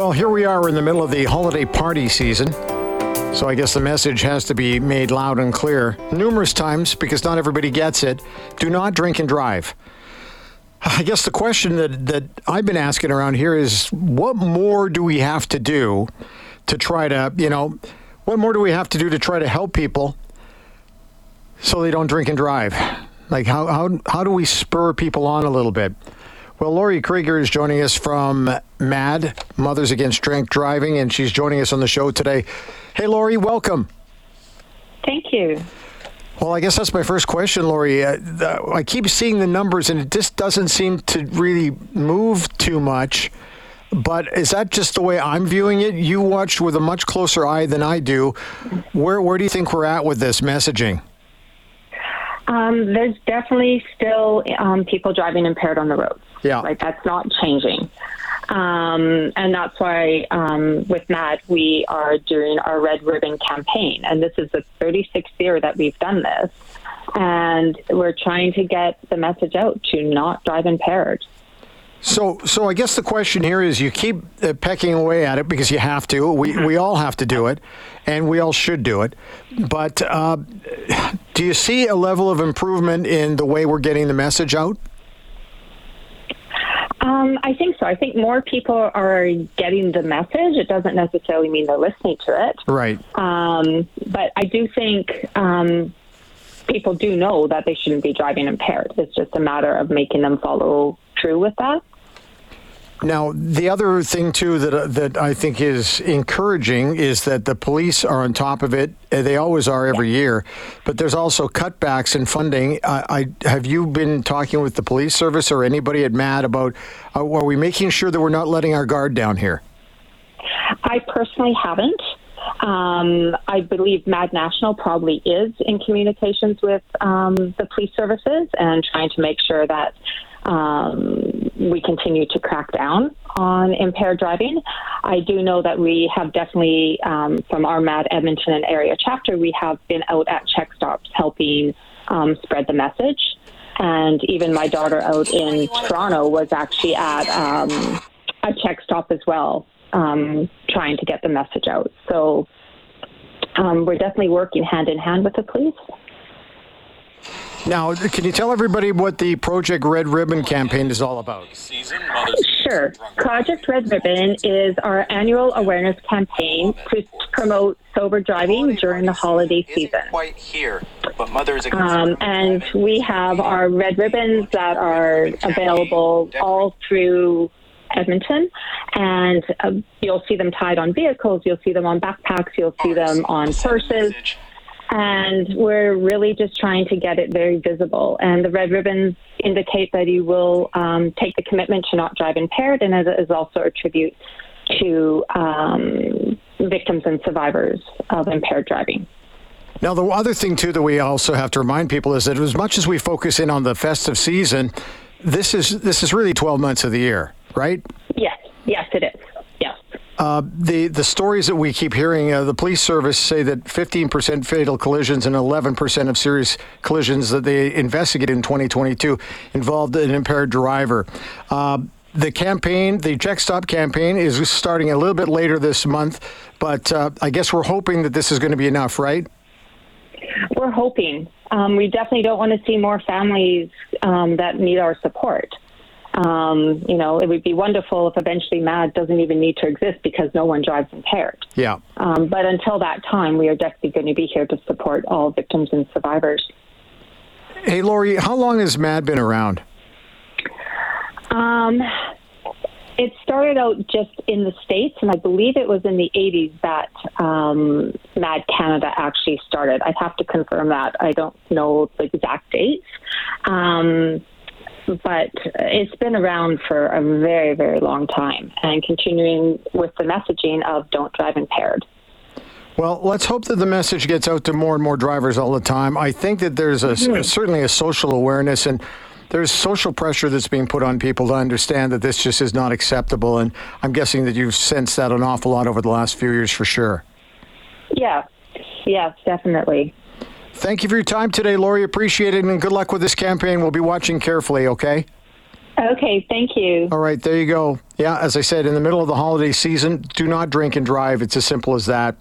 Well, here we are in the middle of the holiday party season. So I guess the message has to be made loud and clear numerous times because not everybody gets it. Do not drink and drive. I guess the question that, that I've been asking around here is what more do we have to do to try to, you know, what more do we have to do to try to help people so they don't drink and drive? Like, how, how, how do we spur people on a little bit? Well, Lori Kryger is joining us from MADD, Mothers Against Drink Driving, and she's joining us on the show today. Hey, Lori, welcome. Thank you. Well, I guess that's my first question, Lori. Uh, the, I keep seeing the numbers, and it just doesn't seem to really move too much. But is that just the way I'm viewing it? You watch with a much closer eye than I do. Where where do you think we're at with this messaging? Um, there's definitely still um, people driving impaired on the roads. Yeah. Like that's not changing. Um, and that's why um, with MADD, we are doing our Red Ribbon campaign. And this is the 36th year that we've done this. And we're trying to get the message out to not drive impaired. So, so I guess the question here is: you keep uh, pecking away at it because you have to. We we all have to do it, and we all should do it. But uh, do you see a level of improvement in the way we're getting the message out? Um, I think so. I think more people are getting the message. It doesn't necessarily mean they're listening to it. Right. Um, but I do think um, people do know that they shouldn't be driving impaired. It's just a matter of making them follow through with that. Now, the other thing too that uh, that I think is encouraging is that the police are on top of it. Uh, They always are every year, but there's also cutbacks in funding. I, I have you been talking with the police service or anybody at MADD about uh, are we making sure that we're not letting our guard down here? I personally haven't. Um, I believe MADD National probably is in communications with um, the police services and trying to make sure that um, we continue to crack down on impaired driving. I do know that we have definitely, um, from our MADD Edmonton and area chapter, we have been out at check stops helping um, spread the message. And even my daughter out in Toronto was actually at um, a check stop as well, um, trying to get the message out. So um, we're definitely working hand in hand with the police. Now, can you tell everybody what the Project Red Ribbon campaign is all about? Sure. Project Red Ribbon is our annual awareness campaign to promote sober driving during the holiday season. Quite here, but mothers Um, and we have our red ribbons that are available all through Edmonton, and uh, you'll see them tied on vehicles, you'll see them on backpacks, you'll see them on purses. And we're really just trying to get it very visible. And the red ribbons indicate that you will um, take the commitment to not drive impaired, and it is also a tribute to um, victims and survivors of impaired driving. Now, the other thing too that we also have to remind people is that as much as we focus in on the festive season, this is this is really 12 months of the year, right? Yes, yes, it is. Uh, the the stories that we keep hearing, uh, the police service say that 15% fatal collisions and 11% of serious collisions that they investigated in 2022 involved an impaired driver. Uh, the campaign, the Check Stop campaign, is starting a little bit later this month, but uh, I guess we're hoping that this is going to be enough, right? We're hoping. Um, we definitely don't want to see more families um, that need our support. Um, you know, it would be wonderful if eventually MADD doesn't even need to exist because no one drives impaired. Yeah. Um, but until that time, we are definitely going to be here to support all victims and survivors. Hey, Lori, how long has MADD been around? Um, it started out just in the States, and I believe it was in the 80s that um, MADD Canada actually started. I'd have to confirm that. I don't know the exact dates. Um, but it's been around for a very, very long time and continuing with the messaging of don't drive impaired. Well, let's hope that the message gets out to more and more drivers all the time. I think that there's a, Mm-hmm. certainly a social awareness and there's social pressure that's being put on people to understand that this just is not acceptable. And I'm guessing that you've sensed that an awful lot over the last few years for sure. Yeah, yes, definitely. Thank you for your time today, Lori. Appreciate it and good luck with this campaign. We'll be watching carefully, okay? Okay, thank you. All right, there you go. Yeah, as I said, in the middle of the holiday season, do not drink and drive. It's as simple as that.